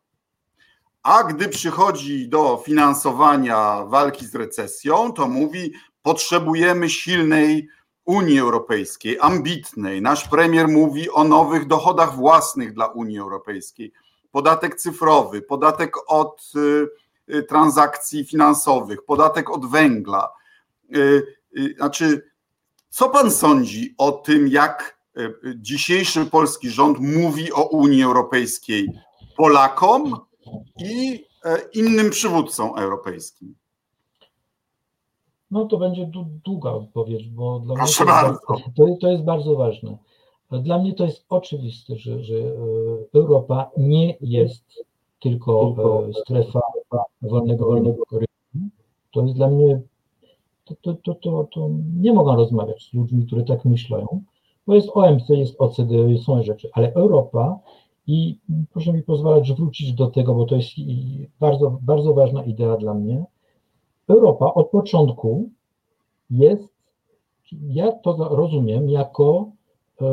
A gdy przychodzi do finansowania walki z recesją, to mówi, potrzebujemy silnej Unii Europejskiej, ambitnej. Nasz premier mówi o nowych dochodach własnych dla Unii Europejskiej. Podatek cyfrowy, podatek od y, y, transakcji finansowych, podatek od węgla. Y, znaczy, co pan sądzi o tym, jak dzisiejszy polski rząd mówi o Unii Europejskiej Polakom i innym przywódcom europejskim? No to będzie długa odpowiedź, bo dla Proszę mnie to, bardzo. To, to jest bardzo ważne. Dla mnie to jest oczywiste, że, że e, Europa nie jest tylko e, strefa wolnego, wolnego rynku. To jest dla mnie, to, to, to, to, to nie mogę rozmawiać z ludźmi, którzy tak myślą, bo jest OMC, jest OCDE, są rzeczy, ale Europa i proszę mi pozwolić wrócić do tego, bo to jest bardzo, bardzo ważna idea dla mnie, Europa od początku jest, ja to rozumiem, jako, e,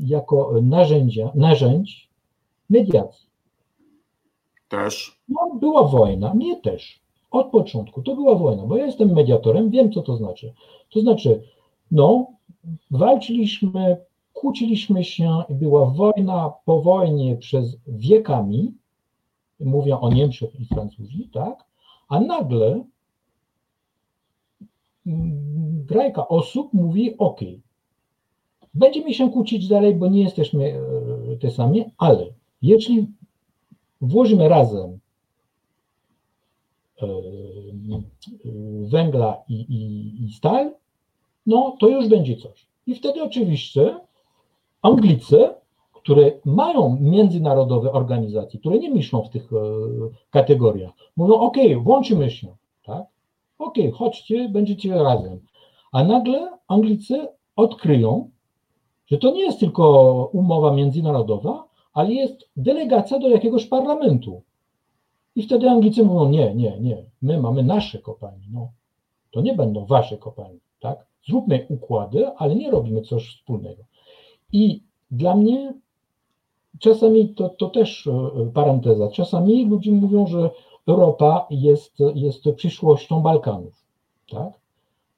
jako narzędzia, narzędź mediacji. Też. No, była wojna, mnie też. Od początku to była wojna, bo ja jestem mediatorem, wiem co to znaczy. To znaczy, no, walczyliśmy, kłóciliśmy się, była wojna po wojnie przez wiekami, mówię o Niemczech i Francuzji, tak? a nagle grajka osób mówi: OK, będziemy się kłócić dalej, bo nie jesteśmy e, te sami, ale jeśli włożymy razem e, węgla i, i, i stal, no to już będzie coś. I wtedy oczywiście Anglicy które mają międzynarodowe organizacje, które nie myślą w tych e, kategoriach, mówią: OK, włączymy się, tak? OK, chodźcie, będziecie razem. A nagle Anglicy odkryją, że to nie jest tylko umowa międzynarodowa, ale jest delegacja do jakiegoś parlamentu. I wtedy Anglicy mówią: Nie, nie, nie, my mamy nasze kopalnie. No, to nie będą wasze kopalnie, tak? Zróbmy układy, ale nie robimy coś wspólnego. I dla mnie czasami to, to też e, paranteza. Czasami ludzie mówią, że Europa jest, jest przyszłością Balkanów. Tak?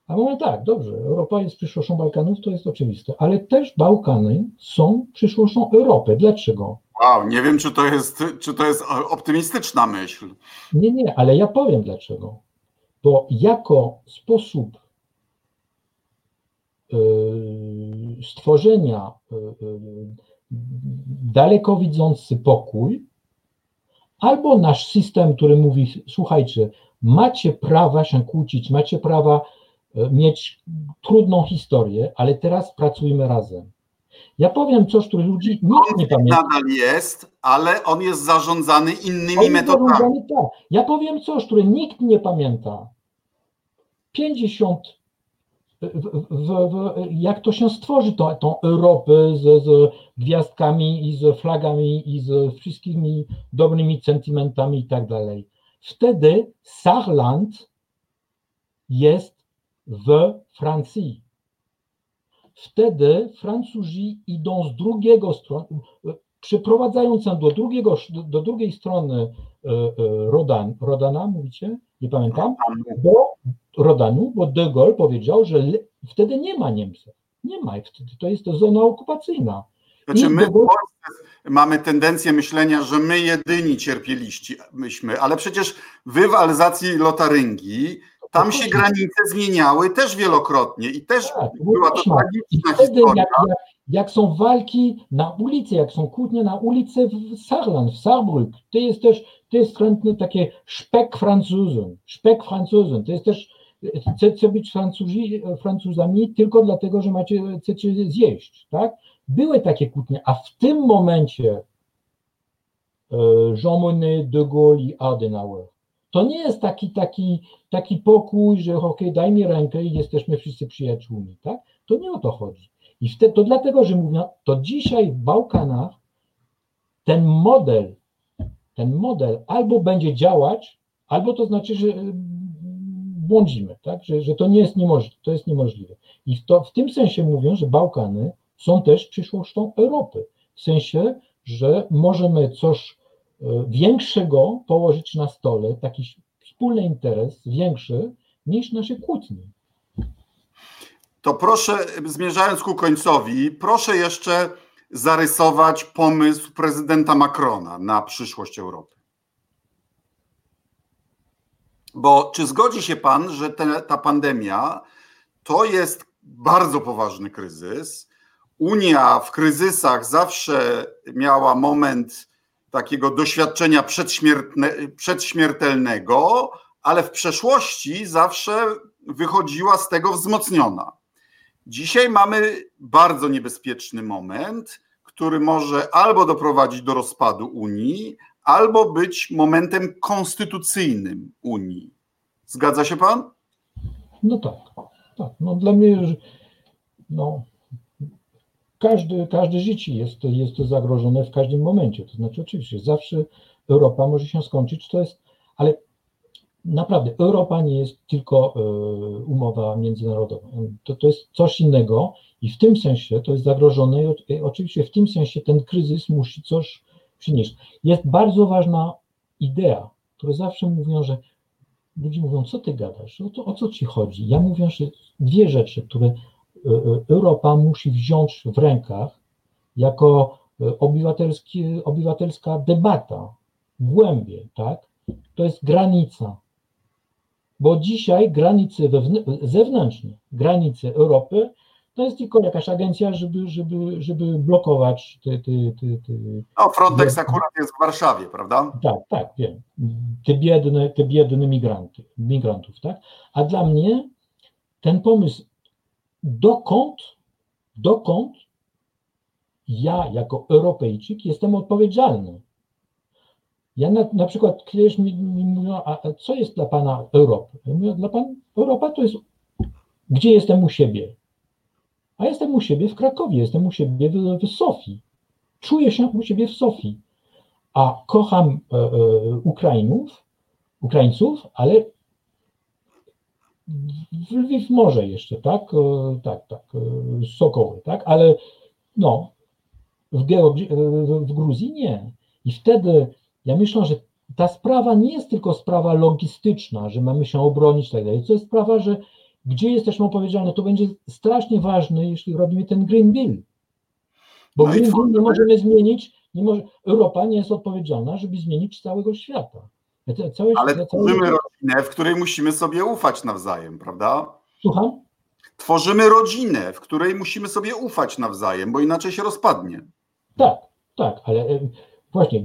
A mówię tak, dobrze, Europa jest przyszłością Balkanów, to jest oczywiste, ale też Bałkany są przyszłością Europy. Dlaczego? Wow, nie wiem, czy to jest, czy to jest optymistyczna myśl. Nie, nie, ale ja powiem dlaczego. Bo jako sposób stworzenia e, dalekowidzący pokój, albo nasz system, który mówi: Słuchajcie, macie prawa się kłócić, macie prawa e, mieć trudną historię, ale teraz pracujmy razem. Ja powiem coś, który ludzi nikt nie pamięta. Nadal jest, ale on jest zarządzany innymi metodami. Zarządzany, tak. Ja powiem coś, które nikt nie pamięta. 50 w, w, jak to się stworzy to, tą Europę z, z, gwiazdkami i z flagami i z wszystkimi dobrymi sentymentami i tak dalej. Wtedy Saarland jest w Francji. Wtedy Francuzi idą z drugiego strony, przeprowadzając się do, drugiego, do, do drugiej strony e, e, Rodan, Rodana, mówicie? Nie pamiętam, bo Rodanu, bo de Gaulle powiedział, że wtedy nie ma Niemców. Nie ma, wtedy to jest to zona okupacyjna. Znaczy my w Polsce mamy tendencję myślenia, że my jedyni cierpieliśmy, ale przecież wy w Alzacji Lotaryngii, tam się granice zmieniały też wielokrotnie i też tak, była to tragiczna historia. Jak, jak, są walki na ulicy, jak są kłótnie na ulicy w Saarland, w Saarbrück, to jest też, to jest takie szpek Francuzem, szpek Francuzem, to jest też chcecie być Francuzi, Francuzami tylko dlatego, że macie, chcecie zjeść, tak? Były takie kłótnie, a w tym momencie e, Jean Monnet, De Gaulle i Adenauer, to nie jest taki, taki, taki pokój, że ok, daj mi rękę i jesteśmy wszyscy przyjaciółmi, tak? To nie o to chodzi. I to dlatego, że mówię, to dzisiaj w Bałkanach ten model, ten model albo będzie działać, albo to znaczy, że błądzimy, tak? że, że to nie jest niemożliwe, to jest niemożliwe. I to, w tym sensie mówią, że Bałkany są też przyszłością Europy. W sensie, że możemy coś e, większego położyć na stole, taki wspólny interes większy niż nasze kłótnie. To proszę, zmierzając ku końcowi, proszę jeszcze zarysować pomysł prezydenta Macrona na przyszłość Europy. Bo czy zgodzi się pan, że te, ta pandemia to jest bardzo poważny kryzys? Unia w kryzysach zawsze miała moment takiego doświadczenia przedśmiertelnego, ale w przeszłości zawsze wychodziła z tego wzmocniona. Dzisiaj mamy bardzo niebezpieczny moment, który może albo doprowadzić do rozpadu Unii, albo być momentem konstytucyjnym Unii. Zgadza się pan? No tak, tak. No dla mnie no, każdy, każde życie jest, jest zagrożone w każdym momencie. To znaczy, oczywiście, zawsze Europa może się skończyć, to jest, ale naprawdę, Europa nie jest tylko e, umowa międzynarodowa. To, to jest coś innego i w tym sensie to jest zagrożone i oczywiście w tym sensie ten kryzys musi coś przynieść. Jest bardzo ważna idea, która zawsze mówią, że ludzie mówią, co ty gadasz, o, to, o co ci chodzi? Ja mówię, że dwie rzeczy, które e, e, Europa musi wziąć w rękach jako obywatelska debata, głębie, tak? To jest granica, bo dzisiaj granice zewnętrzne, granice Europy, to jest tylko jakaś agencja, żeby, żeby, żeby blokować te, te, te, te No, Frontex te, akurat jest w Warszawie, prawda? Tak, tak, wiem. Te biedne, te biedne migranty, migrantów, tak? A dla mnie ten pomysł, dokąd, dokąd ja jako Europejczyk jestem odpowiedzialny ja na, na przykład kiedyś mi, mi mówią, a co jest dla Pana Europa? Ja mówię, dla Pan Europa to jest, gdzie jestem u siebie? A jestem u siebie w Krakowie, jestem u siebie w, w Sofii. Czuję się u siebie w Sofii. A kocham e, e, Ukrainów, Ukraińców, ale w Lwiw może jeszcze, tak? E, tak, tak, e, Sokoły, tak? Ale no, w, Georgii, w Gruzji nie. I wtedy ja myślę, że ta sprawa nie jest tylko sprawa logistyczna, że mamy się obronić i tak dalej. To jest sprawa, że gdzie jesteśmy odpowiedzialni, to będzie strasznie ważne, jeśli robimy ten Green Deal. Bo no Green Deal nie możemy zmienić, nie może, Europa nie jest odpowiedzialna, żeby zmienić całego świata. Całe, Ale tworzymy rodzinę, w której musimy sobie ufać nawzajem, prawda? Słucham? Tworzymy rodzinę, w której musimy sobie ufać nawzajem, bo inaczej się rozpadnie. Tak, tak, ale właśnie,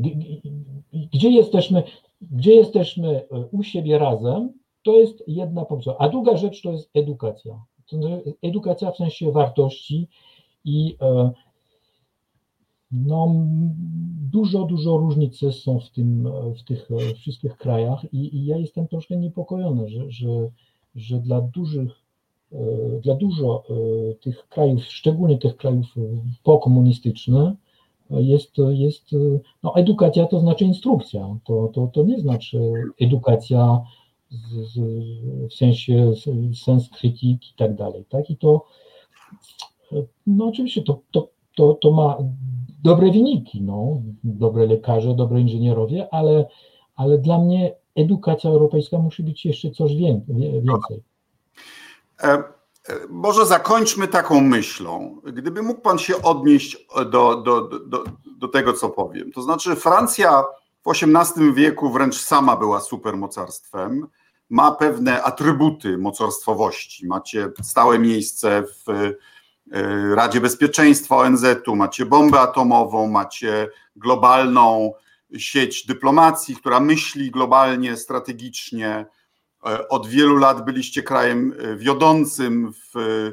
gdzie jesteśmy, gdzie jesteśmy e, u siebie razem, to jest jedna pomysł. A druga rzecz to jest edukacja. Edukacja w sensie wartości i e, no, dużo, dużo różnicy są w, tym, w tych e, wszystkich krajach i, i ja jestem troszkę niepokojony, że, że, że dla dużych, dla dużo tych krajów, szczególnie tych krajów pokomunistycznych, jest, jest no edukacja to znaczy instrukcja, to, to, to nie znaczy edukacja z, z, w sensie sens krytyki i tak dalej, tak, i to no oczywiście to, to, to, to ma dobre wyniki, no, dobre lekarze, dobre inżynierowie, ale, ale dla mnie edukacja europejska musi być jeszcze coś więcej. E, może zakończmy taką myślą. Gdyby mógł Pan się odnieść do, do, do, do tego, co powiem. To znaczy, Francja w XVIII wieku wręcz sama była supermocarstwem. Ma pewne atrybuty mocarstwowości. Macie stałe miejsce w e, Radzie Bezpieczeństwa ONZ-u, macie bombę atomową, macie globalną sieć dyplomacji, która myśli globalnie, strategicznie od wielu lat byliście krajem e, wiodącym w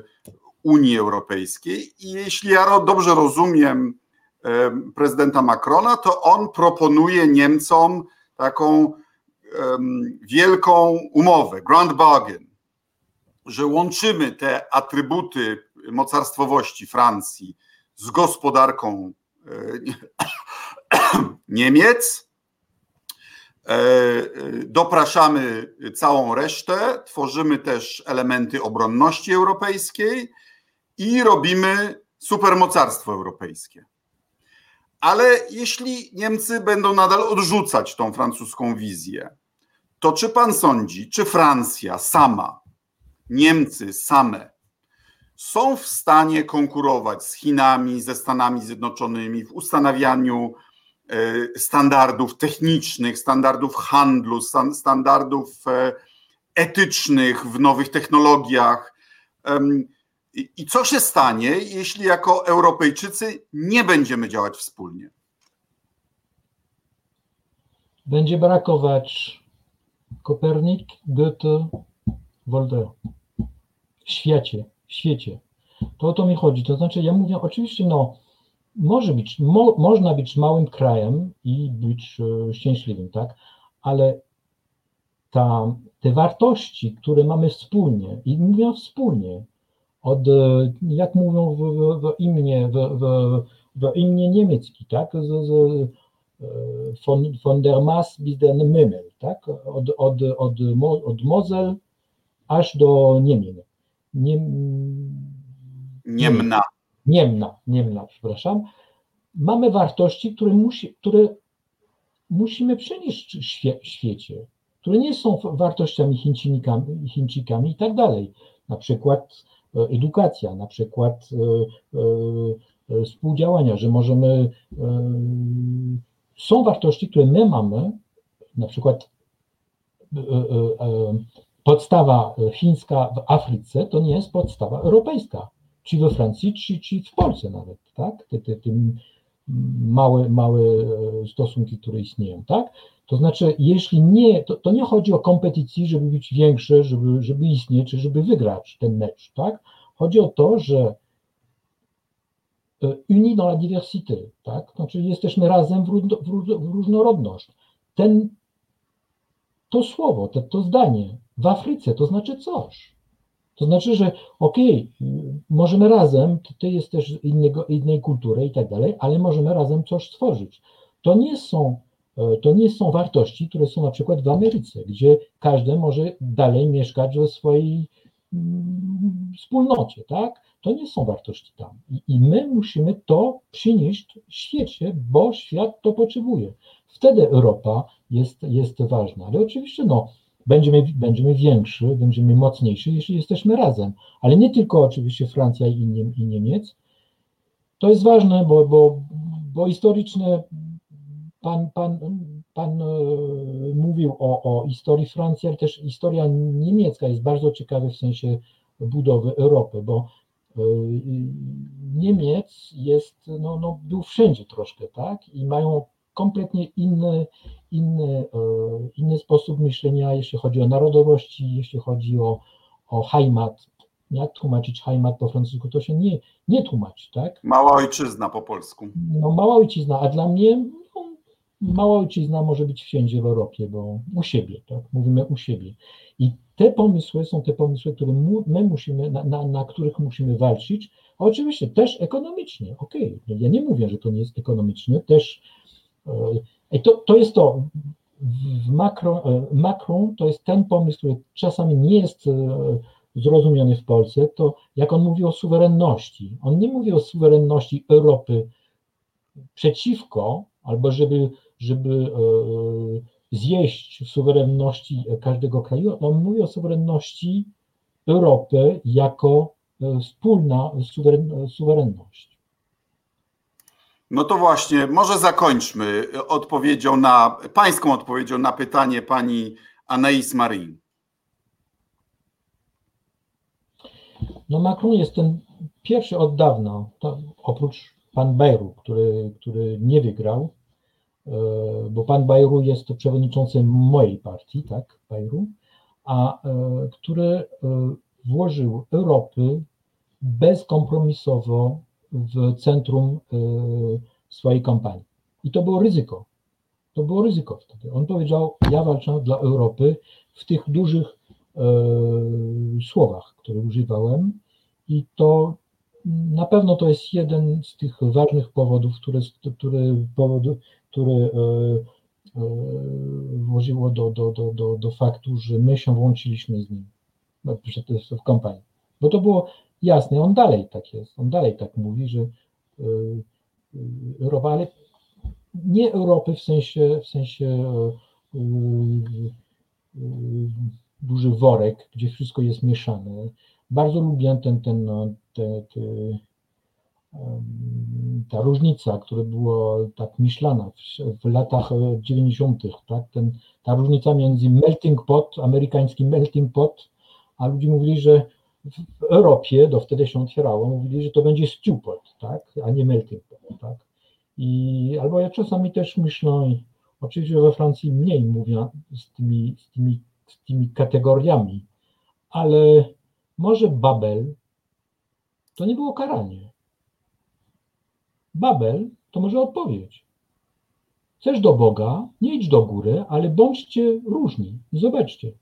Unii Europejskiej i jeśli ja dobrze rozumiem e, prezydenta Macrona, to on proponuje Niemcom taką wielką umowę, grand bargain, że łączymy te atrybuty mocarstwowości Francji z gospodarką Niemiec E, e, dopraszamy całą resztę, tworzymy też elementy obronności europejskiej i robimy supermocarstwo europejskie. Ale jeśli Niemcy będą nadal odrzucać tą francuską wizję, to czy pan sądzi, czy Francja sama Niemcy same są w stanie konkurować z Chinami, ze Stanami Zjednoczonymi w ustanawianiu e, standardów technicznych, standardów handlu, standardów e, etycznych w nowych technologiach. I co się stanie, jeśli jako Europejczycy nie będziemy działać wspólnie? Będzie brakować Kopernik, Goethe, Voltaire w świecie, w świecie. To o to mi chodzi. To znaczy, ja mówię, oczywiście, no, może być, mo, można być małym krajem i być e, szczęśliwym, tak? Ale ta, te wartości, które mamy wspólnie, i mówię wspólnie, od, e, jak mówią w, w, w imię, w, w, w imię niemiecki, tak? Z, z, e, von, von der Maas bis der Memel, tak? Od, od, od, od Mosel aż do Niemien. Niem, Niemna. Niemna, Niemna, przepraszam. Mamy wartości, które, musi, które musimy przenieść w świecie, które nie są wartościami Chińczykami, Chińczykami i tak dalej. Na przykład e, edukacja, na przykład e, e, współdziałania, że możemy. Są wartości, które my mamy, na przykład podstawa chińska w Afryce to nie jest podstawa europejska, czy we Francji, czy, czy w Polsce nawet, tak? Te, te, te małe, małe stosunki, które istnieją, tak? To znaczy, jeśli nie, to, to nie chodzi o kompetycji, żeby być większe, żeby, żeby istnieć, czy żeby wygrać ten mecz, tak? Chodzi o to, że e, uni dans la diversité, tak? Znaczy jesteśmy razem w, w, w różnorodność. Ten, to słowo, to, to zdanie w Afryce to znaczy coś. To znaczy, że okej, okay, możemy razem, ty jesteś innego, innej kultury i tak dalej, ale możemy razem coś stworzyć. To nie są E, to nie są wartości, które są na przykład w Ameryce, gdzie każdy może dalej mieszkać we swojej mm, wspólnocie, tak? To nie są wartości tam. I, I, my musimy to przynieść świecie, bo świat to potrzebuje. Wtedy Europa jest, jest ważna. Ale oczywiście, no, będziemy, będziemy większy, będziemy mocniejszy, jeśli jesteśmy razem. Ale nie tylko oczywiście Francja i, Niem, i Niemiec. To jest ważne, bo, bo, bo historyczne Pan, pan, pan e, mówił o, o historii Francji, ale też historia niemiecka jest bardzo ciekawa w sensie budowy Europy, bo e, Niemiec jest, no, no, był wszędzie troszkę, tak? I mają kompletnie inny, inny, e, inny sposób myślenia, jeśli chodzi o narodowości, jeśli chodzi o, o Heimat. Jak tłumaczyć Heimat po francusku? To się nie, nie tłumaczy, tak? Mała ojczyzna po polsku. No, mała ojczyzna, a dla mnie mała ojczyzna może być wszędzie w Europie, bo u siebie, tak? Mówimy u siebie. I te pomysły są te pomysły, które my musimy, na, na, na których musimy walczyć, a oczywiście też ekonomicznie, okej, okay. No ja nie mówię, że to nie jest ekonomiczne, też to, to jest to, w Macron, e, Macron to jest ten pomysł, który czasami nie jest e, zrozumiany w Polsce, to jak on mówi o suwerenności, on nie mówi o suwerenności Europy przeciwko, albo żeby żeby e, zjeść suwerenności każdego kraju, on mówi o suwerenności Europy jako wspólna suwerenność. No to właśnie, może zakończmy odpowiedzią na, pańską odpowiedzią na pytanie pani Anais Marin. No Macron jest ten pierwszy od dawna, oprócz pan Bejru, który, który nie wygrał, E, bo pan Bajru jest to przewodniczący mojej partii, tak, Bajru, a e, który e, włożył Europy bezkompromisowo w centrum swojej kampanii. I to było ryzyko. To było ryzyko wtedy. On powiedział: Ja walczę dla Europy w tych dużych e, słowach, które używałem, i to na pewno to jest jeden z tych ważnych powodów, które, które, powodu, które e, e, włożyło do, do, do, do, do faktu, że my się włączyliśmy z nim w kampanii. Bo to było jasne, on dalej tak jest, on dalej tak mówi, że e, Europa, ale nie Europy w sensie, w sensie duży worek, gdzie wszystko jest mieszane. Bardzo lubię ten, ten, no, te, te, ta różnica, która była tak myślana w, w latach 90., tak? Ten, ta różnica między melting pot, amerykański melting pot, a ludzie mówili, że w Europie, do wtedy się otwierało, mówili, że to będzie stew tak? a nie melting pot. Tak? I, albo ja czasami też myślę, oczywiście we Francji mniej mówię z tymi, z tymi, z tymi kategoriami, ale może Babel to nie było karanie. Babel to może odpowiedź. Chcesz do Boga, nie idź do góry, ale bądźcie różni. Zobaczcie.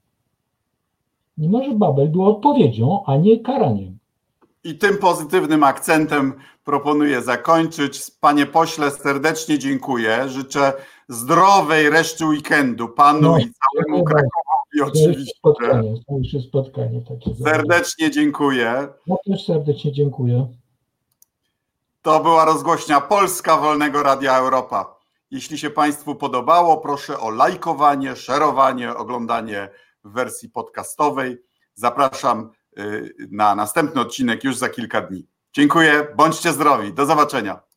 Nie może Babel było odpowiedzią, a nie karaniem. I tym pozytywnym akcentem proponuję zakończyć. Panie pośle, serdecznie dziękuję. Życzę zdrowej reszty weekendu panu no, i całemu Krakowowi oczywiście. Spotkanie, to spotkanie takie. Serdecznie dziękuję. Ja też serdecznie dziękuję. To była rozgłośnia Polska Wolnego Radia Europa. Jeśli się Państwu podobało, proszę o lajkowanie, szerowanie, oglądanie w wersji podcastowej. Zapraszam y, na następny odcinek już za kilka dni. Dziękuję, bądźcie zdrowi, do zobaczenia.